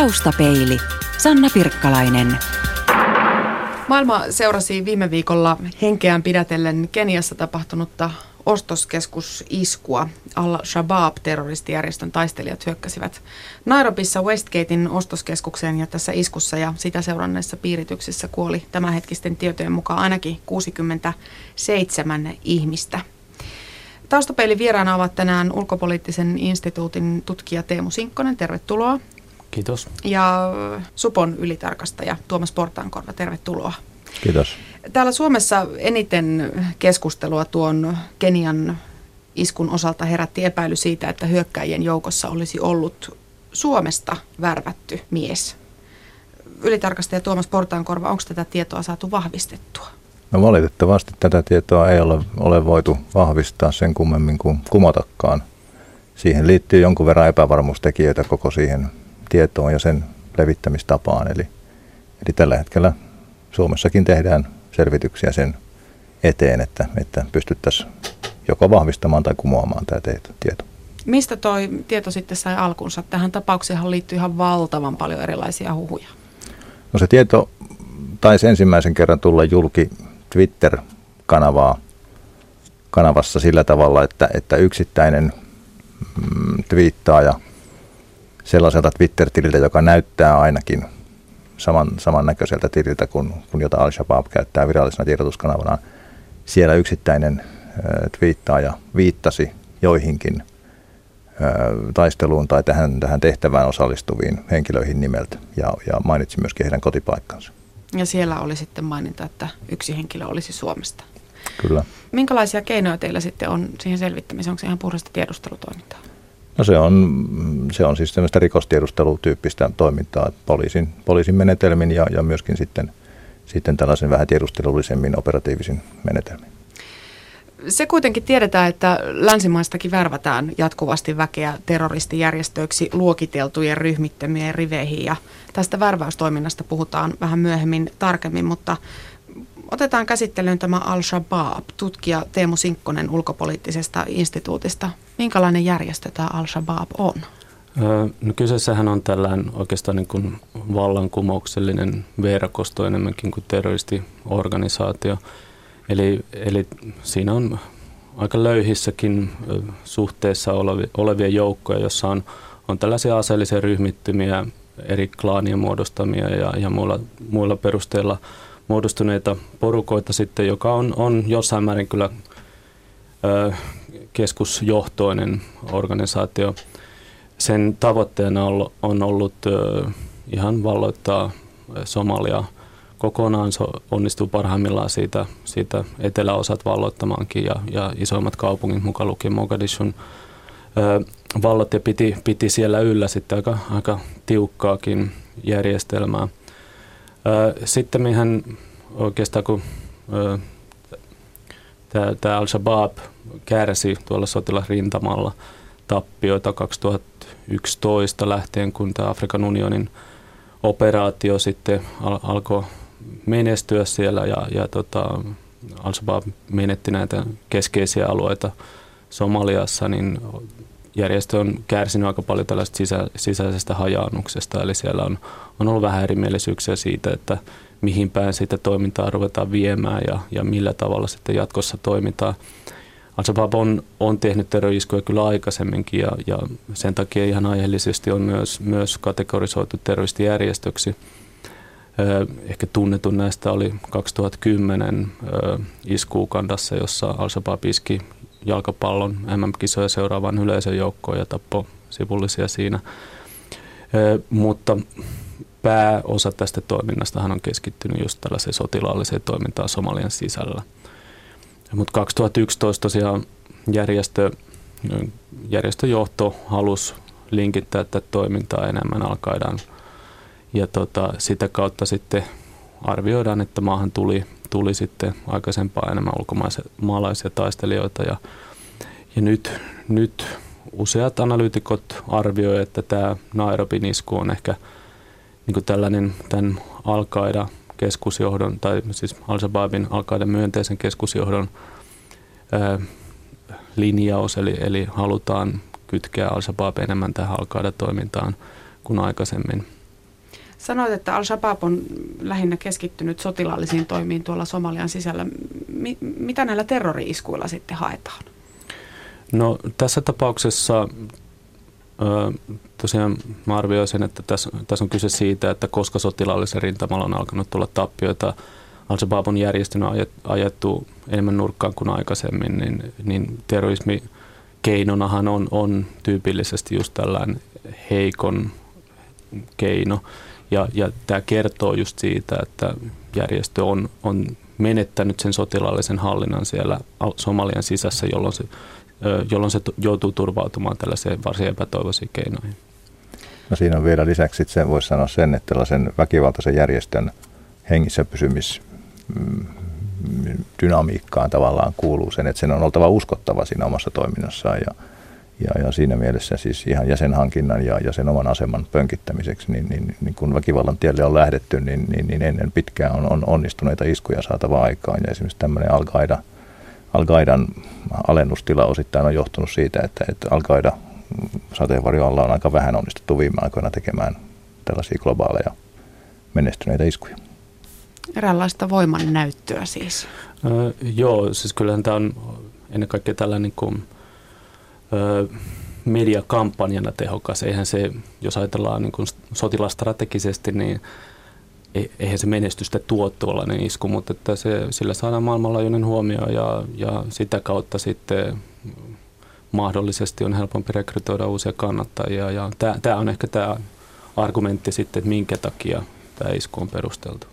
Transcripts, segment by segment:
Taustapeili. Sanna Pirkkalainen. Maailma seurasi viime viikolla henkeään pidätellen Keniassa tapahtunutta ostoskeskusiskua. Al-Shabaab-terroristijärjestön taistelijat hyökkäsivät Nairobissa Westgatein ostoskeskukseen ja tässä iskussa ja sitä seuranneissa piirityksissä kuoli tämänhetkisten tietojen mukaan ainakin 67 ihmistä. Taustapeilin vieraana ovat tänään ulkopoliittisen instituutin tutkija Teemu Sinkkonen, tervetuloa. Kiitos. Ja Supon ylitarkastaja Tuomas Portaankorva, tervetuloa. Kiitos. Täällä Suomessa eniten keskustelua tuon Kenian iskun osalta herätti epäily siitä, että hyökkäjien joukossa olisi ollut Suomesta värvätty mies. Ylitarkastaja Tuomas Portaankorva, onko tätä tietoa saatu vahvistettua? No valitettavasti tätä tietoa ei ole, ole voitu vahvistaa sen kummemmin kuin kumotakaan. Siihen liittyy jonkun verran epävarmuustekijöitä koko siihen tietoon ja sen levittämistapaan. Eli, eli tällä hetkellä Suomessakin tehdään selvityksiä sen eteen, että, että pystyttäisiin joko vahvistamaan tai kumoamaan tämä tieto. Mistä tuo tieto sitten sai alkunsa? Tähän tapaukseen liittyy ihan valtavan paljon erilaisia huhuja. No se tieto taisi ensimmäisen kerran tulla julki Twitter-kanavaa kanavassa sillä tavalla, että, että yksittäinen mm, twiittaaja sellaiselta Twitter-tililtä, joka näyttää ainakin saman, samannäköiseltä tililtä kuin, kuin jota Al-Shabaab käyttää virallisena tiedotuskanavana. Siellä yksittäinen äh, twiittaaja viittasi joihinkin taisteluun tai tähän, tähän tehtävään osallistuviin henkilöihin nimeltä ja, ja mainitsi myöskin heidän kotipaikkansa. Ja siellä oli sitten maininta, että yksi henkilö olisi Suomesta. Kyllä. Minkälaisia keinoja teillä sitten on siihen selvittämiseen? Onko se ihan puhdasta tiedustelutoimintaa? No se on, se on siis semmoista rikostiedustelutyyppistä toimintaa poliisin, poliisin menetelmin ja, ja myöskin sitten, sitten tällaisen vähän tiedustelullisemmin operatiivisin menetelmin. Se kuitenkin tiedetään, että länsimaistakin värvätään jatkuvasti väkeä terroristijärjestöiksi luokiteltujen ryhmittömien riveihin ja tästä värväystoiminnasta puhutaan vähän myöhemmin tarkemmin, mutta otetaan käsittelyyn tämä Al-Shabaab, tutkija Teemu Sinkkonen ulkopoliittisesta instituutista. Minkälainen järjestö tämä Al-Shabaab on? No kyseessähän on tällainen oikeastaan niin kuin vallankumouksellinen verkosto enemmänkin kuin terroristiorganisaatio. Eli, eli siinä on aika löyhissäkin suhteessa olevia, joukkoja, jossa on, on tällaisia aseellisia ryhmittymiä, eri klaanien muodostamia ja, ja muilla, muilla perusteilla – muodostuneita porukoita sitten, joka on, on jossain määrin kyllä ö, keskusjohtoinen organisaatio. Sen tavoitteena on, on ollut ö, ihan valloittaa Somalia kokonaan. Se onnistuu parhaimmillaan siitä, siitä eteläosat valloittamaankin ja, ja isoimmat kaupungit mukaan lukien Mogadishun ö, vallot ja piti, piti siellä yllä sitten aika, aika tiukkaakin järjestelmää. Sitten mehän oikeastaan kun tämä Al-Shabaab kärsi tuolla sotilasrintamalla tappioita 2011 lähtien, kun tämä Afrikan unionin operaatio sitten al- alkoi menestyä siellä ja, ja tota, Al-Shabaab menetti näitä keskeisiä alueita Somaliassa, niin järjestö on kärsinyt aika paljon tällaista sisä, sisäisestä hajaannuksesta, eli siellä on, on ollut vähän erimielisyyksiä siitä, että mihin päin sitä toimintaa ruvetaan viemään ja, ja millä tavalla sitten jatkossa toimitaan. Al-Shabaab on, on tehnyt terroriskuja kyllä aikaisemminkin ja, ja sen takia ihan aiheellisesti on myös, myös kategorisoitu terroristijärjestöksi. Ehkä tunnetun näistä oli 2010 isku Ukandassa, jossa Al-Shabaab iski jalkapallon MM-kisoja seuraavaan yleisön joukkoon ja tappoi sivullisia siinä. Mutta pääosa tästä toiminnastahan on keskittynyt just tällaiseen sotilaalliseen toimintaan Somalian sisällä. Mutta 2011 tosiaan järjestö, järjestöjohto halusi linkittää tätä toimintaa enemmän alkaidaan. Ja tota, sitä kautta sitten arvioidaan, että maahan tuli, tuli sitten aikaisempaa enemmän ulkomaalaisia taistelijoita. Ja, ja nyt, nyt useat analyytikot arvioivat, että tämä Nairobin isku on ehkä – niin tällainen tämän al keskusjohdon, tai siis Al-Shabaabin al myönteisen keskusjohdon ää, linjaus, eli, eli halutaan kytkeä Al-Shabaab enemmän tähän al toimintaan kuin aikaisemmin. Sanoit, että Al-Shabaab on lähinnä keskittynyt sotilaallisiin toimiin tuolla Somalian sisällä. Mi- mitä näillä terrori-iskuilla sitten haetaan? No tässä tapauksessa tosiaan mä arvioisin, että tässä, tässä on kyse siitä, että koska sotilaallisen rintamalla on alkanut tulla tappioita, Al-Shabaab on järjestynä ajettu enemmän nurkkaan kuin aikaisemmin, niin, niin terrorismi keinonahan on, on tyypillisesti just tällainen heikon keino. Ja, ja tämä kertoo just siitä, että järjestö on, on menettänyt sen sotilaallisen hallinnan siellä Somalian sisässä, jolloin se, jolloin se joutuu turvautumaan tällaiseen varsin epätoivoisiin keinoihin. No siinä on vielä lisäksi se, voisi sanoa sen, että tällaisen väkivaltaisen järjestön hengissä pysymis mm, dynamiikkaan tavallaan kuuluu sen, että sen on oltava uskottava siinä omassa toiminnassaan ja, ja, ja siinä mielessä siis ihan jäsenhankinnan ja, ja sen oman aseman pönkittämiseksi, niin, niin, niin kun väkivallan tielle on lähdetty, niin, niin, niin ennen pitkään on, on onnistuneita iskuja saatava aikaan ja esimerkiksi tämmöinen Al-Qaida, Al-Qaidan alennustila osittain on johtunut siitä, että, että Al-Qaida sateenvarjo alla on aika vähän onnistuttu viime aikoina tekemään tällaisia globaaleja menestyneitä iskuja. Eräänlaista voiman näyttöä siis. Öö, joo, siis kyllähän tämä on ennen kaikkea tällainen niin kuin, mediakampanjana tehokas. Eihän se, jos ajatellaan niin kuin sotilastrategisesti, niin eihän se menestystä tuo tuollainen isku, mutta että se, sillä saadaan maailmanlaajuinen huomio ja, ja sitä kautta sitten mahdollisesti on helpompi rekrytoida uusia kannattajia. Ja tämä on ehkä tämä argumentti sitten, että minkä takia tämä isku on perusteltu.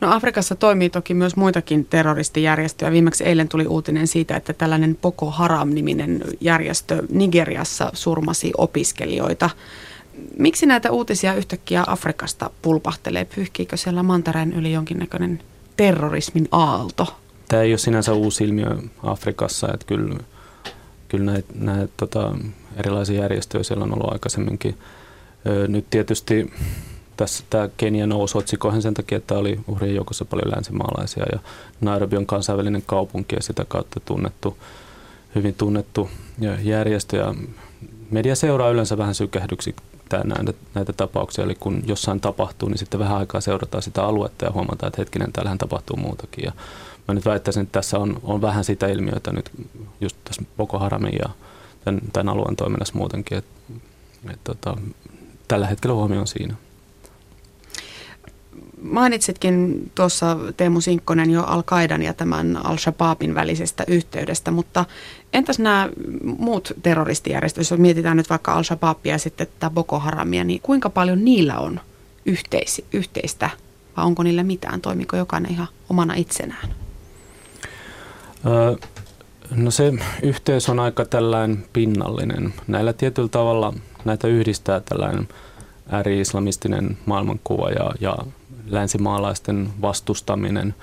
No Afrikassa toimii toki myös muitakin terroristijärjestöjä. Viimeksi eilen tuli uutinen siitä, että tällainen Boko Haram-niminen järjestö Nigeriassa surmasi opiskelijoita. Miksi näitä uutisia yhtäkkiä Afrikasta pulpahtelee? Pyyhkiikö siellä mantereen yli jonkinnäköinen terrorismin aalto? Tämä ei ole sinänsä uusi ilmiö Afrikassa, että kyllä, kyllä näitä, näitä tota, erilaisia järjestöjä siellä on ollut aikaisemminkin. Nyt tietysti tässä tämä Kenia nousi otsikoihin sen takia, että oli uhrien joukossa paljon länsimaalaisia ja Nairobi on kansainvälinen kaupunki ja sitä kautta tunnettu, hyvin tunnettu järjestö ja media seuraa yleensä vähän sykähdyksi näitä, näitä tapauksia, eli kun jossain tapahtuu, niin sitten vähän aikaa seurataan sitä aluetta ja huomataan, että hetkinen, täällähän tapahtuu muutakin. Ja mä nyt väittäisin, että tässä on, on vähän sitä ilmiötä nyt just tässä Boko Haramin ja tämän, tämän alueen toiminnassa muutenkin, että, että tota, tällä hetkellä huomio on siinä. Mainitsitkin tuossa Teemu Sinkkonen jo Al-Qaidan ja tämän Al-Shabaabin välisestä yhteydestä, mutta entäs nämä muut terroristijärjestöt, jos mietitään nyt vaikka Al-Shabaabia ja sitten tätä Boko Haramia, niin kuinka paljon niillä on yhteis, yhteistä vai onko niillä mitään? Toimiko jokainen ihan omana itsenään? No se yhteys on aika tällainen pinnallinen. Näillä tietyllä tavalla näitä yhdistää tällainen ääri-islamistinen maailmankuva ja, ja länsimaalaisten vastustaminen.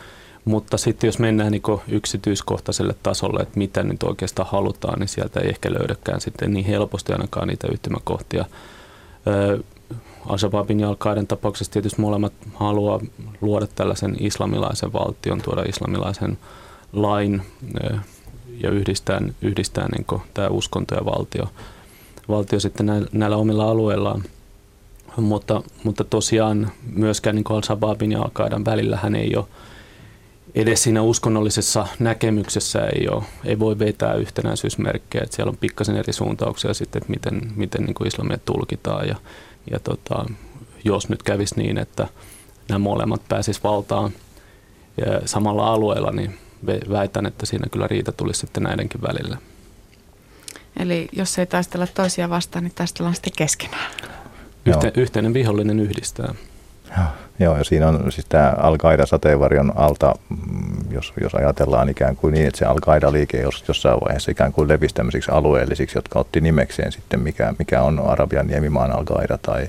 Mutta sitten jos mennään niin yksityiskohtaiselle tasolle, että mitä nyt oikeastaan halutaan, niin sieltä ei ehkä löydäkään sitten niin helposti ainakaan niitä yhtymäkohtia. Al-Shabaabin ja al tapauksessa tietysti molemmat haluaa luoda tällaisen islamilaisen valtion, tuoda islamilaisen lain ja yhdistää, yhdistää niin tämä uskonto ja valtio, valtio sitten näillä omilla alueillaan – mutta, mutta tosiaan myöskään niin Al-Shabaabin ja al välillä hän ei ole edes siinä uskonnollisessa näkemyksessä ei, ole, ei voi vetää yhtenäisyysmerkkejä, että siellä on pikkasen eri suuntauksia sitten, että miten, miten niin islamia tulkitaan ja, ja tota, jos nyt kävisi niin, että nämä molemmat pääsis valtaan ja samalla alueella, niin väitän, että siinä kyllä riita tulisi sitten näidenkin välillä. Eli jos ei taistella toisia vastaan, niin taistellaan sitten keskenään. Yhte, yhteinen vihollinen yhdistää. Joo, ja siinä on siis tämä al sateenvarjon alta, mm, jos, jos ajatellaan ikään kuin niin, että se al liike jos, jossain vaiheessa ikään kuin levisi tämmöisiksi alueellisiksi, jotka otti nimekseen sitten, mikä, mikä on Arabian niemimaan al tai,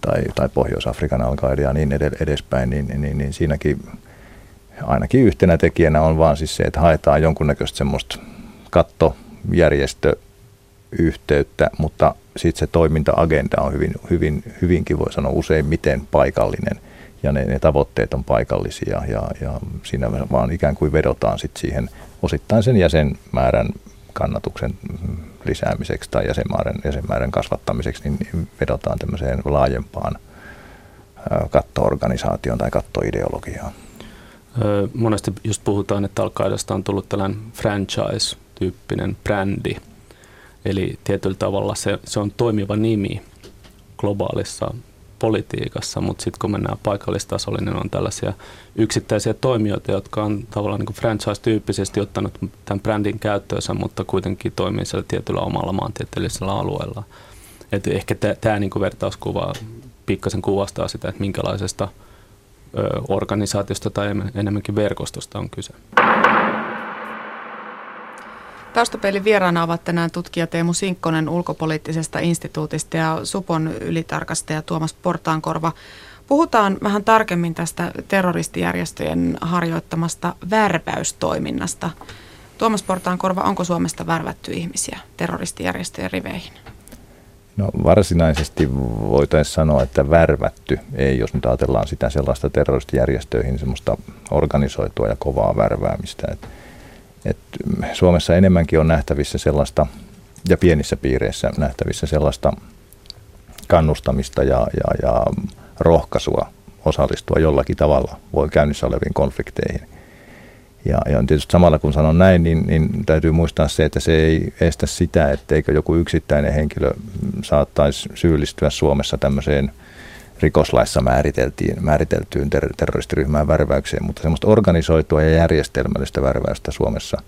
tai, tai Pohjois-Afrikan al ja niin edespäin, niin, niin, niin, niin siinäkin ainakin yhtenä tekijänä on vaan siis se, että haetaan jonkunnäköistä semmoista kattojärjestö yhteyttä, mutta sitten se toiminta-agenda on hyvin, hyvin, hyvinkin, voi sanoa useimmiten paikallinen ja ne, ne tavoitteet on paikallisia ja, ja siinä vaan ikään kuin vedotaan sit siihen osittain sen jäsenmäärän kannatuksen lisäämiseksi tai jäsenmäärän, jäsenmäärän kasvattamiseksi, niin vedotaan tämmöiseen laajempaan kattoorganisaation tai kattoideologiaa. Monesti just puhutaan, että al on tullut tällainen franchise-tyyppinen brändi. Eli tietyllä tavalla se, se on toimiva nimi globaalissa politiikassa, mutta sitten kun mennään paikallistasolle, niin on tällaisia yksittäisiä toimijoita, jotka on tavallaan niin franchise-tyyppisesti ottanut tämän brändin käyttöönsä, mutta kuitenkin toimii siellä tietyllä omalla maantieteellisellä alueella. Et ehkä tämä niin vertauskuva pikkasen kuvastaa sitä, että minkälaisesta ö, organisaatiosta tai enemmänkin verkostosta on kyse. Taustapeilin vieraana ovat tänään tutkija Teemu Sinkkonen ulkopoliittisesta instituutista ja Supon ylitarkastaja Tuomas Portaankorva. Puhutaan vähän tarkemmin tästä terroristijärjestöjen harjoittamasta värväystoiminnasta. Tuomas Portaankorva, onko Suomesta värvätty ihmisiä terroristijärjestöjen riveihin? No varsinaisesti voitaisiin sanoa, että värvätty ei, jos nyt ajatellaan sitä sellaista terroristijärjestöihin, semmoista organisoitua ja kovaa värväämistä. Että et Suomessa enemmänkin on nähtävissä sellaista, ja pienissä piireissä nähtävissä sellaista kannustamista ja, ja, ja rohkaisua osallistua jollakin tavalla voi käynnissä oleviin konflikteihin. Ja, ja tietysti samalla kun sanon näin, niin, niin täytyy muistaa se, että se ei estä sitä, etteikö joku yksittäinen henkilö saattaisi syyllistyä Suomessa tämmöiseen – rikoslaissa määriteltiin, määriteltyyn ter- terroristiryhmään värväykseen, mutta semmoista organisoitua ja järjestelmällistä värväystä Suomessa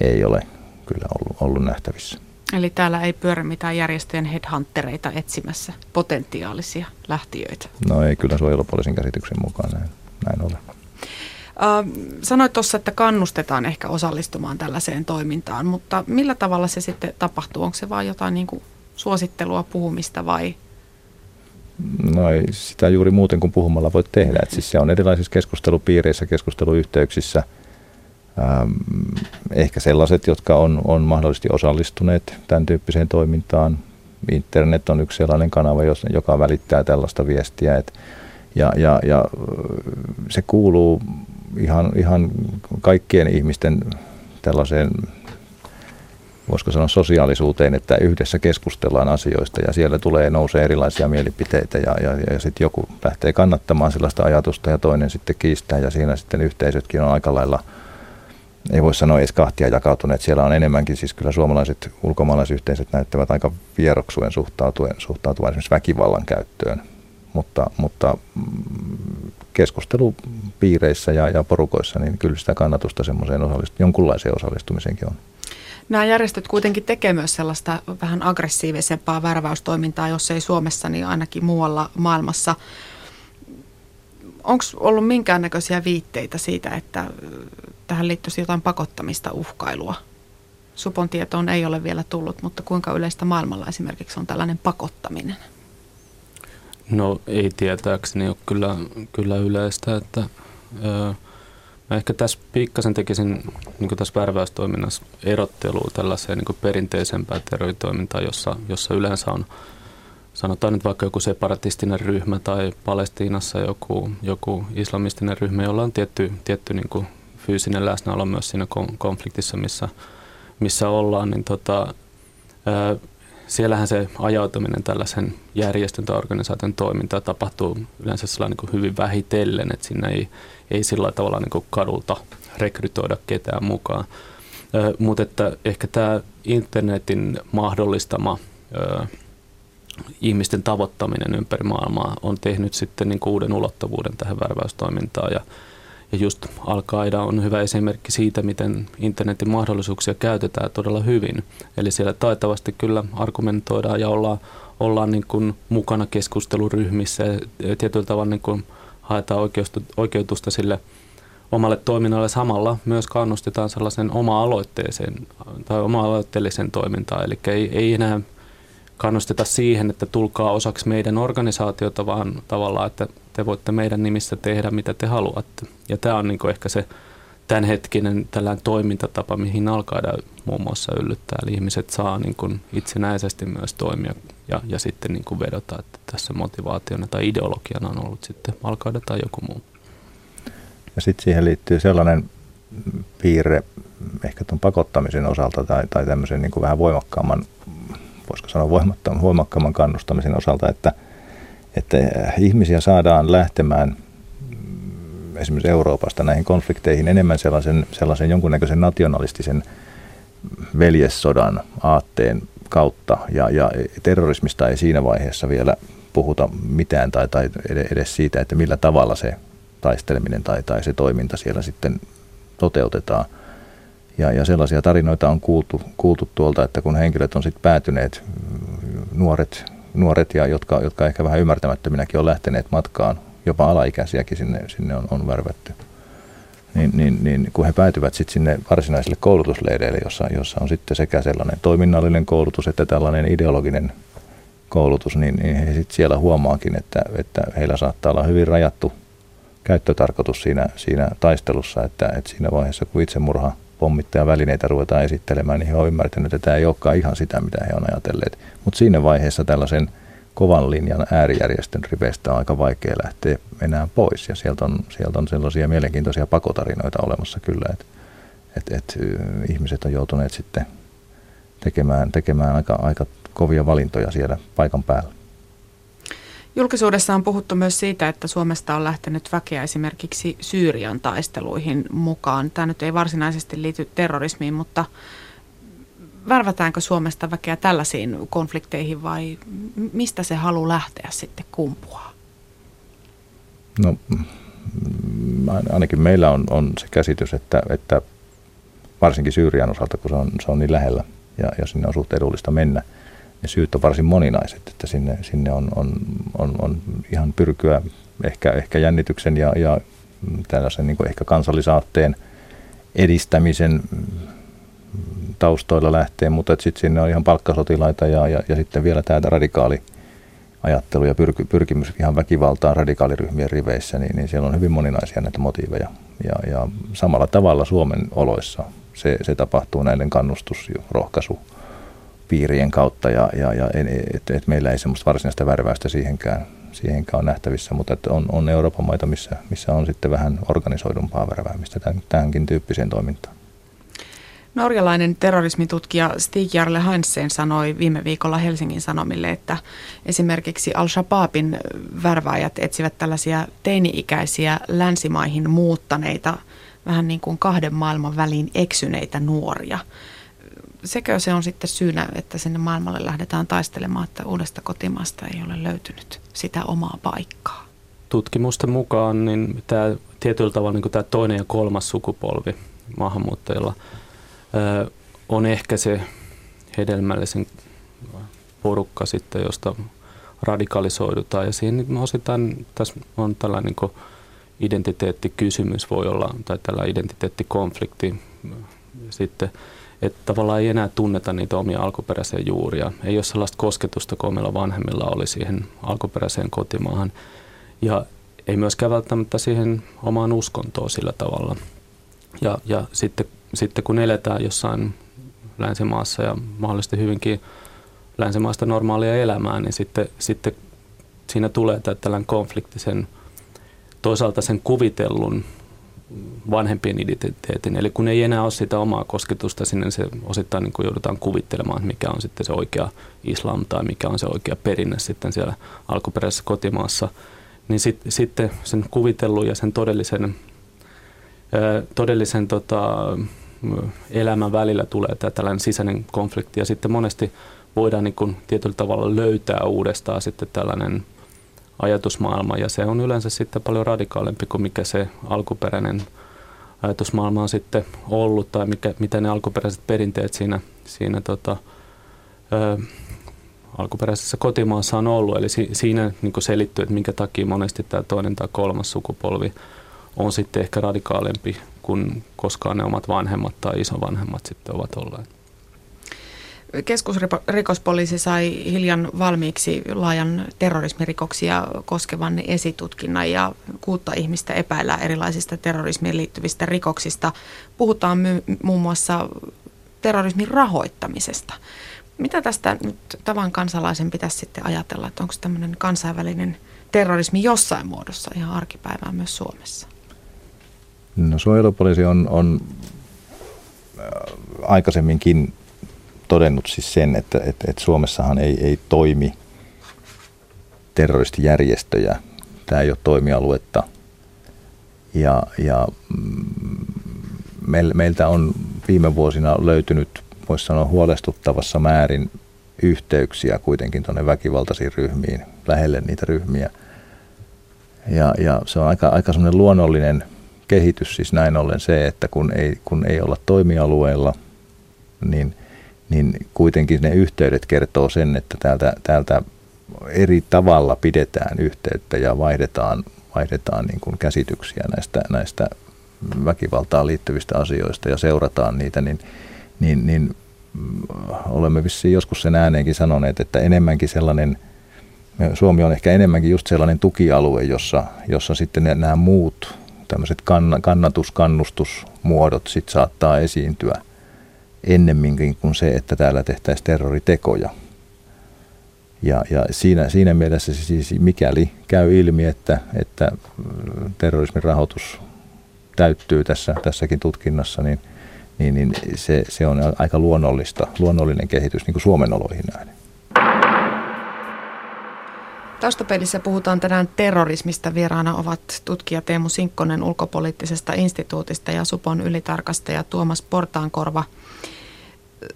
ei ole kyllä ollut, ollut nähtävissä. Eli täällä ei pyörä mitään järjestöjen headhuntereita etsimässä potentiaalisia lähtiöitä? No ei kyllä suojelupoliisin käsityksen mukaan näin, näin ole. Sanoit tuossa, että kannustetaan ehkä osallistumaan tällaiseen toimintaan, mutta millä tavalla se sitten tapahtuu? Onko se vain jotain niin kuin suosittelua, puhumista vai No ei sitä juuri muuten kuin puhumalla voi tehdä. Et siis se on erilaisissa keskustelupiireissä, keskusteluyhteyksissä. Ähm, ehkä sellaiset, jotka on, on mahdollisesti osallistuneet tämän tyyppiseen toimintaan. Internet on yksi sellainen kanava, joka välittää tällaista viestiä. Et, ja, ja, ja se kuuluu ihan, ihan kaikkien ihmisten tällaiseen voisiko sanoa sosiaalisuuteen, että yhdessä keskustellaan asioista ja siellä tulee nousee erilaisia mielipiteitä ja, ja, ja sitten joku lähtee kannattamaan sellaista ajatusta ja toinen sitten kiistää ja siinä sitten yhteisötkin on aika lailla, ei voi sanoa edes kahtia jakautuneet, siellä on enemmänkin, siis kyllä suomalaiset ulkomaalaisyhteisöt näyttävät aika vieroksuen suhtautuen, suhtautuvan esimerkiksi väkivallan käyttöön, mutta, mutta mm, keskustelupiireissä ja, ja porukoissa, niin kyllä sitä kannatusta semmoiseen osallist- jonkunlaiseen osallistumiseenkin on. Nämä järjestöt kuitenkin tekee myös sellaista vähän aggressiivisempaa värväystoimintaa, jos ei Suomessa, niin ainakin muualla maailmassa. Onko ollut minkäännäköisiä viitteitä siitä, että tähän liittyisi jotain pakottamista, uhkailua? Supon tietoon ei ole vielä tullut, mutta kuinka yleistä maailmalla esimerkiksi on tällainen pakottaminen? No ei tietääkseni ole kyllä, kyllä yleistä, että... Öö, Mä ehkä tässä pikkasen tekisin niin tässä värväystoiminnassa erottelua tällaiseen niin perinteisempään terroritoimintaan, jossa, jossa yleensä on sanotaan nyt vaikka joku separatistinen ryhmä tai Palestiinassa joku, joku islamistinen ryhmä, jolla on tietty, tietty niin fyysinen läsnäolo myös siinä konfliktissa, missä, missä ollaan, niin tota, ää, siellähän se ajautuminen tällaisen järjestön tai organisaation toimintaan tapahtuu yleensä sellainen niin hyvin vähitellen, että sinne ei, ei sillä tavalla niin kadulta rekrytoida ketään mukaan. Ö, mutta että ehkä tämä internetin mahdollistama ö, ihmisten tavoittaminen ympäri maailmaa on tehnyt sitten niin uuden ulottuvuuden tähän värväystoimintaan ja ja just al on hyvä esimerkki siitä, miten internetin mahdollisuuksia käytetään todella hyvin. Eli siellä taitavasti kyllä argumentoidaan ja ollaan, ollaan niin kuin mukana keskusteluryhmissä ja tietyllä tavalla niin kuin haetaan oikeutusta sille omalle toiminnalle. Samalla myös kannustetaan sellaisen oma-aloitteeseen tai oma-aloitteellisen toimintaan. Eli ei, ei enää kannusteta siihen, että tulkaa osaksi meidän organisaatiota, vaan tavallaan, että te voitte meidän nimissä tehdä mitä te haluatte. Ja tämä on niin ehkä se tämänhetkinen tällainen toimintatapa, mihin alkaa muun muassa yllyttää. Eli ihmiset saa niin kuin itsenäisesti myös toimia ja, ja sitten niin kuin vedota, että tässä motivaationa tai ideologiana on ollut sitten alkaa tai joku muu. Ja sitten siihen liittyy sellainen piirre ehkä tuon pakottamisen osalta tai, tai tämmöisen niin kuin vähän voimakkaamman, voisiko sanoa voimakkaamman kannustamisen osalta, että – että ihmisiä saadaan lähtemään esimerkiksi Euroopasta näihin konflikteihin enemmän sellaisen, sellaisen jonkunnäköisen nationalistisen veljessodan aatteen kautta. Ja, ja terrorismista ei siinä vaiheessa vielä puhuta mitään tai, tai edes siitä, että millä tavalla se taisteleminen tai, tai se toiminta siellä sitten toteutetaan. Ja, ja sellaisia tarinoita on kuultu, kuultu tuolta, että kun henkilöt on sitten päätyneet, nuoret, nuoret ja jotka, jotka ehkä vähän ymmärtämättöminäkin on lähteneet matkaan, jopa alaikäisiäkin sinne, sinne on, on värvätty. Niin, niin, niin kun he päätyvät sitten sinne varsinaisille koulutusleireille, jossa, jossa on sitten sekä sellainen toiminnallinen koulutus että tällainen ideologinen koulutus, niin, niin he sitten siellä huomaakin, että, että heillä saattaa olla hyvin rajattu käyttötarkoitus siinä, siinä taistelussa, että, että siinä vaiheessa kun itsemurha pommittajan välineitä ruvetaan esittelemään, niin he on ymmärtänyt, että tämä ei olekaan ihan sitä, mitä he on ajatelleet. Mutta siinä vaiheessa tällaisen kovan linjan äärijärjestön riveistä on aika vaikea lähteä enää pois. Ja sieltä on, sieltä on sellaisia mielenkiintoisia pakotarinoita olemassa kyllä, että et, et, ihmiset on joutuneet sitten tekemään, tekemään aika, aika kovia valintoja siellä paikan päällä. Julkisuudessa on puhuttu myös siitä, että Suomesta on lähtenyt väkeä esimerkiksi Syyrian taisteluihin mukaan. Tämä nyt ei varsinaisesti liity terrorismiin, mutta värvätäänkö Suomesta väkeä tällaisiin konflikteihin vai mistä se halu lähteä sitten kumpuaa? No ainakin meillä on, on se käsitys, että, että varsinkin Syyrian osalta, kun se on, se on niin lähellä ja, ja sinne on suht edullista mennä – ne syyt on varsin moninaiset, että sinne, sinne on, on, on, on ihan pyrkyä ehkä, ehkä jännityksen ja, ja tällaisen niin ehkä kansallisaatteen edistämisen taustoilla lähtee, mutta sitten sinne on ihan palkkasotilaita ja, ja, ja sitten vielä tämä radikaali ajattelu ja pyrky, pyrkimys ihan väkivaltaan radikaaliryhmien riveissä, niin, niin siellä on hyvin moninaisia näitä motiiveja. Ja, ja samalla tavalla Suomen oloissa se, se tapahtuu näiden kannustus- ja rohkaisu piirien kautta ja, ja, ja et, et meillä ei semmoista varsinaista värväystä siihenkään, siihenkään on nähtävissä, mutta että on, on Euroopan maita, missä, missä on sitten vähän organisoidumpaa värväämistä tähänkin tyyppiseen toimintaan. Norjalainen terrorismitutkija Stig Jarle Hansen sanoi viime viikolla Helsingin Sanomille, että esimerkiksi Al-Shabaabin värväajät etsivät tällaisia teini-ikäisiä länsimaihin muuttaneita, vähän niin kuin kahden maailman väliin eksyneitä nuoria sekö se on sitten syynä, että sinne maailmalle lähdetään taistelemaan, että uudesta kotimaasta ei ole löytynyt sitä omaa paikkaa? Tutkimusten mukaan niin tämä tietyllä tavalla niin tämä toinen ja kolmas sukupolvi maahanmuuttajilla on ehkä se hedelmällisen porukka sitten, josta radikalisoidutaan. Ja siihen osittain tässä on tällainen niin identiteettikysymys voi olla, tai tällä identiteettikonflikti. Sitten että tavallaan ei enää tunneta niitä omia alkuperäisiä juuria. Ei ole sellaista kosketusta kuin omilla vanhemmilla oli siihen alkuperäiseen kotimaahan. Ja ei myöskään välttämättä siihen omaan uskontoon sillä tavalla. Ja, ja sitten, sitten kun eletään jossain länsimaassa ja mahdollisesti hyvinkin länsimaista normaalia elämää, niin sitten, sitten siinä tulee tällainen konflikti sen, toisaalta sen kuvitellun vanhempien identiteetin. Eli kun ei enää ole sitä omaa kosketusta sinne, niin se osittain niin joudutaan kuvittelemaan, mikä on sitten se oikea islam tai mikä on se oikea perinne sitten siellä alkuperäisessä kotimaassa. Niin sit, sitten sen kuvitellun ja sen todellisen, todellisen tota, elämän välillä tulee tämä tällainen sisäinen konflikti ja sitten monesti voidaan niin kuin tietyllä tavalla löytää uudestaan sitten tällainen – ajatusmaailma ja se on yleensä sitten paljon radikaalimpi kuin mikä se alkuperäinen ajatusmaailma on sitten ollut tai mikä, mitä ne alkuperäiset perinteet siinä, siinä tota, ö, alkuperäisessä kotimaassa on ollut. Eli si, siinä niin selittyy, että minkä takia monesti tämä toinen tai kolmas sukupolvi on sitten ehkä radikaalimpi kuin koskaan ne omat vanhemmat tai isovanhemmat sitten ovat olleet. Keskusrikospoliisi sai hiljan valmiiksi laajan terrorismirikoksia koskevan esitutkinnan ja kuutta ihmistä epäillään erilaisista terrorismiin liittyvistä rikoksista. Puhutaan my- muun muassa terrorismin rahoittamisesta. Mitä tästä nyt tavan kansalaisen pitäisi sitten ajatella, että onko tämmöinen kansainvälinen terrorismi jossain muodossa ihan arkipäivää myös Suomessa? No suojelupoliisi on, on äh, aikaisemminkin todennut siis sen, että, että, että Suomessahan ei, ei toimi terroristijärjestöjä. Tämä ei ole toimialuetta. Ja, ja mm, meiltä on viime vuosina löytynyt, voisi sanoa huolestuttavassa määrin yhteyksiä kuitenkin tuonne väkivaltaisiin ryhmiin, lähelle niitä ryhmiä. Ja, ja se on aika, aika semmoinen luonnollinen kehitys siis näin ollen se, että kun ei, kun ei olla toimialueella, niin, niin kuitenkin ne yhteydet kertoo sen, että täältä, täältä eri tavalla pidetään yhteyttä ja vaihdetaan, vaihdetaan niin kuin käsityksiä näistä, näistä väkivaltaan liittyvistä asioista ja seurataan niitä, niin, niin, niin mm, olemme vissiin joskus sen ääneenkin sanoneet, että enemmänkin sellainen, Suomi on ehkä enemmänkin just sellainen tukialue, jossa, jossa sitten nämä muut tämmöiset kannatus, kannustusmuodot sit saattaa esiintyä ennemminkin kuin se, että täällä tehtäisiin terroritekoja. Ja, ja siinä, siinä mielessä siis mikäli käy ilmi, että, että terrorismin rahoitus täyttyy tässä, tässäkin tutkinnassa, niin, niin, niin se, se on aika luonnollista, luonnollinen kehitys niin kuin Suomen oloihin näin. Taustapelissä puhutaan tänään terrorismista. Vieraana ovat tutkija Teemu Sinkkonen ulkopoliittisesta instituutista ja Supon ylitarkastaja Tuomas Portaankorva.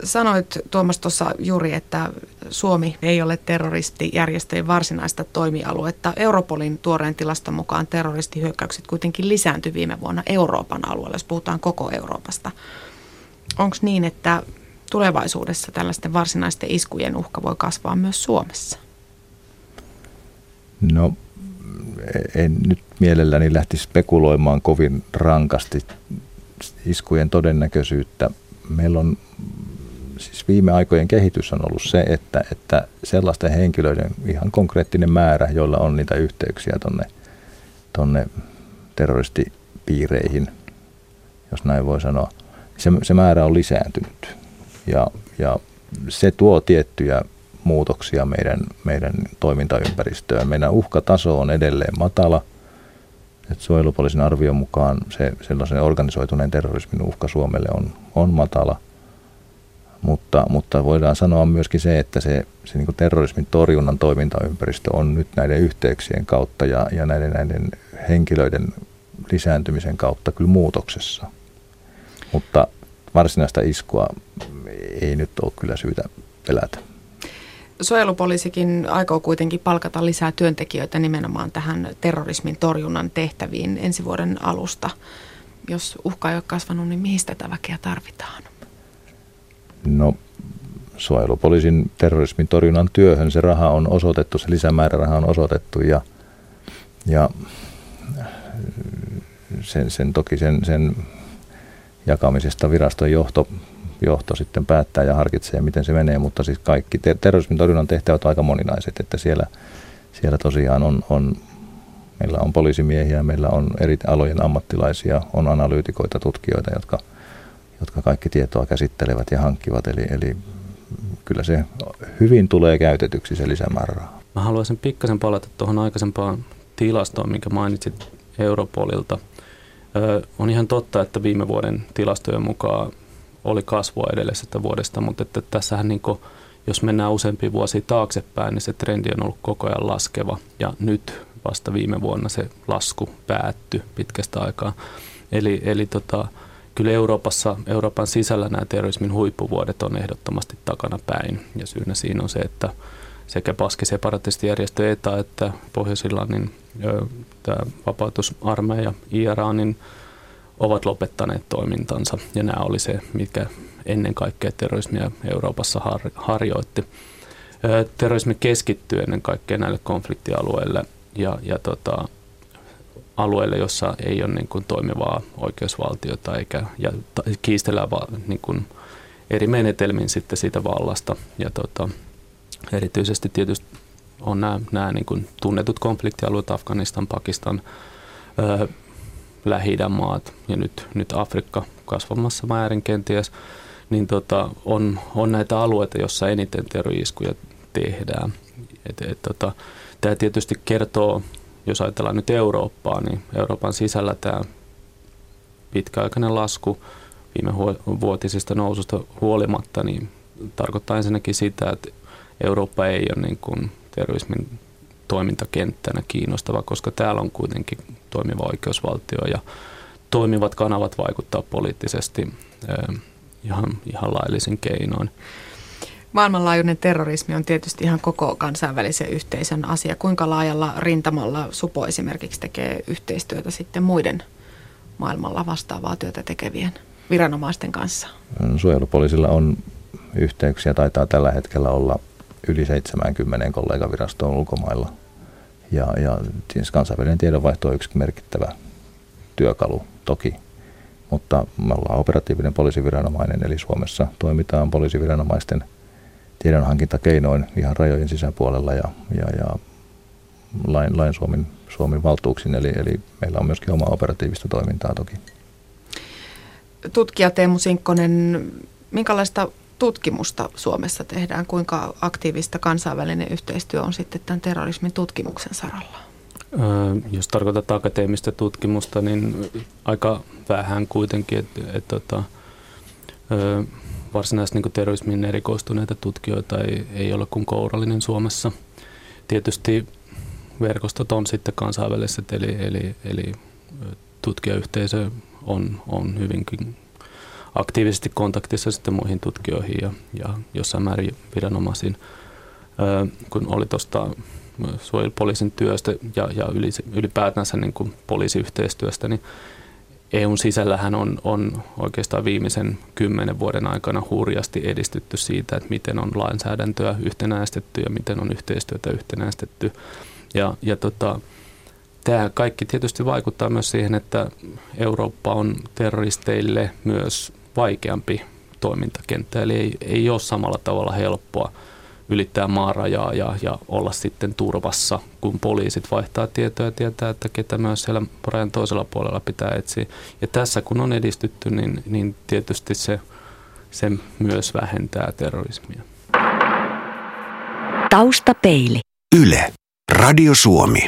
Sanoit Tuomas tuossa juuri, että Suomi ei ole terroristijärjestöjen varsinaista toimialuetta. Europolin tuoreen tilaston mukaan terroristihyökkäykset kuitenkin lisääntyi viime vuonna Euroopan alueella, jos puhutaan koko Euroopasta. Onko niin, että tulevaisuudessa tällaisten varsinaisten iskujen uhka voi kasvaa myös Suomessa? No en nyt mielelläni lähtisi spekuloimaan kovin rankasti iskujen todennäköisyyttä. Meillä on siis viime aikojen kehitys on ollut se, että, että sellaisten henkilöiden ihan konkreettinen määrä, joilla on niitä yhteyksiä tonne, tonne terroristipiireihin, jos näin voi sanoa, se, se määrä on lisääntynyt. Ja, ja se tuo tiettyjä muutoksia meidän, meidän toimintaympäristöön. Meidän uhkataso on edelleen matala. Et suojelupoliisin arvion mukaan se sellaisen organisoituneen terrorismin uhka Suomelle on, on matala. Mutta, mutta voidaan sanoa myöskin se, että se, se niin terrorismin torjunnan toimintaympäristö on nyt näiden yhteyksien kautta ja, ja näiden, näiden henkilöiden lisääntymisen kautta kyllä muutoksessa. Mutta varsinaista iskua ei nyt ole kyllä syytä pelätä suojelupoliisikin aikoo kuitenkin palkata lisää työntekijöitä nimenomaan tähän terrorismin torjunnan tehtäviin ensi vuoden alusta. Jos uhka ei ole kasvanut, niin mihin tätä väkeä tarvitaan? No suojelupoliisin terrorismin torjunnan työhön se raha on osoitettu, se lisämääräraha on osoitettu ja, ja sen, sen toki sen, sen jakamisesta viraston johto johto sitten päättää ja harkitsee, miten se menee, mutta siis kaikki ter- terrorismin torjunnan tehtävät ovat aika moninaiset, että siellä, siellä tosiaan on, on, meillä on poliisimiehiä, meillä on eri alojen ammattilaisia, on analyytikoita, tutkijoita, jotka, jotka kaikki tietoa käsittelevät ja hankkivat, eli, eli kyllä se hyvin tulee käytetyksi se lisämääräraha. Mä haluaisin pikkasen palata tuohon aikaisempaan tilastoon, minkä mainitsit Europolilta. Ö, on ihan totta, että viime vuoden tilastojen mukaan oli kasvua edellisestä vuodesta, mutta että tässähän niin kuin, jos mennään useampia vuosia taaksepäin, niin se trendi on ollut koko ajan laskeva ja nyt vasta viime vuonna se lasku päättyi pitkästä aikaa. Eli, eli tota, kyllä Euroopassa, Euroopan sisällä nämä terrorismin huippuvuodet on ehdottomasti takana päin ja syynä siinä on se, että sekä paskiseparatistijärjestö ETA että Pohjois-Irlannin tämä vapautusarmeija IRA, niin ovat lopettaneet toimintansa ja nämä oli se, mikä ennen kaikkea terrorismia Euroopassa har, harjoitti. Terrorismi keskittyy ennen kaikkea näille konfliktialueille ja, ja tota, alueille, jossa ei ole niin kuin toimivaa oikeusvaltiota eikä ja kiistellään va, niin kuin eri menetelmin sitten siitä vallasta. Ja tota, erityisesti tietysti on nämä, nämä niin kuin tunnetut konfliktialueet, Afganistan, Pakistan, lähi maat ja nyt, nyt Afrikka kasvamassa määrin kenties, niin tota, on, on näitä alueita, joissa eniten terroriskuja tehdään. Et, et, tota, tämä tietysti kertoo, jos ajatellaan nyt Eurooppaa, niin Euroopan sisällä tämä pitkäaikainen lasku viime vuotisista noususta huolimatta, niin tarkoittaa ensinnäkin sitä, että Eurooppa ei ole niin kuin terrorismin toimintakenttänä kiinnostava, koska täällä on kuitenkin toimiva oikeusvaltio ja toimivat kanavat vaikuttaa poliittisesti ihan, ihan laillisin keinoin. Maailmanlaajuinen terrorismi on tietysti ihan koko kansainvälisen yhteisön asia. Kuinka laajalla rintamalla Supo esimerkiksi tekee yhteistyötä sitten muiden maailmalla vastaavaa työtä tekevien viranomaisten kanssa? Suojelupoliisilla on yhteyksiä, taitaa tällä hetkellä olla yli 70 kollegavirastoon ulkomailla. Ja, ja siis kansainvälinen tiedonvaihto on yksi merkittävä työkalu toki, mutta me ollaan operatiivinen poliisiviranomainen, eli Suomessa toimitaan poliisiviranomaisten tiedonhankintakeinoin ihan rajojen sisäpuolella ja, ja, ja lain, lain Suomen, Suomen valtuuksin, eli, eli meillä on myöskin oma operatiivista toimintaa toki. Tutkija Teemu Sinkkonen, minkälaista tutkimusta Suomessa tehdään? Kuinka aktiivista kansainvälinen yhteistyö on sitten tämän terrorismin tutkimuksen saralla? Jos tarkoitat akateemista tutkimusta, niin aika vähän kuitenkin, että et, tota, varsinaisesti niin terrorismin erikoistuneita tutkijoita ei, ei ole kuin kourallinen Suomessa. Tietysti verkostot on sitten kansainväliset, eli, eli, eli tutkijayhteisö on, on hyvinkin aktiivisesti kontaktissa sitten muihin tutkijoihin ja, ja jossain määrin viranomaisiin. kun oli tuosta suojelupoliisin työstä ja, ja ylipäätänsä niin kuin poliisiyhteistyöstä, niin EUn sisällähän on, on oikeastaan viimeisen kymmenen vuoden aikana hurjasti edistytty siitä, että miten on lainsäädäntöä yhtenäistetty ja miten on yhteistyötä yhtenäistetty. Ja, ja tota, tämä kaikki tietysti vaikuttaa myös siihen, että Eurooppa on terroristeille myös vaikeampi toimintakenttä, eli ei, ei ole samalla tavalla helppoa ylittää maarajaa ja, ja olla sitten turvassa, kun poliisit vaihtaa tietoa ja tietää, että ketä myös siellä rajan toisella puolella pitää etsiä. Ja tässä kun on edistytty, niin, niin tietysti se, se myös vähentää terrorismia. Taustapeili. Yle. Radio Suomi.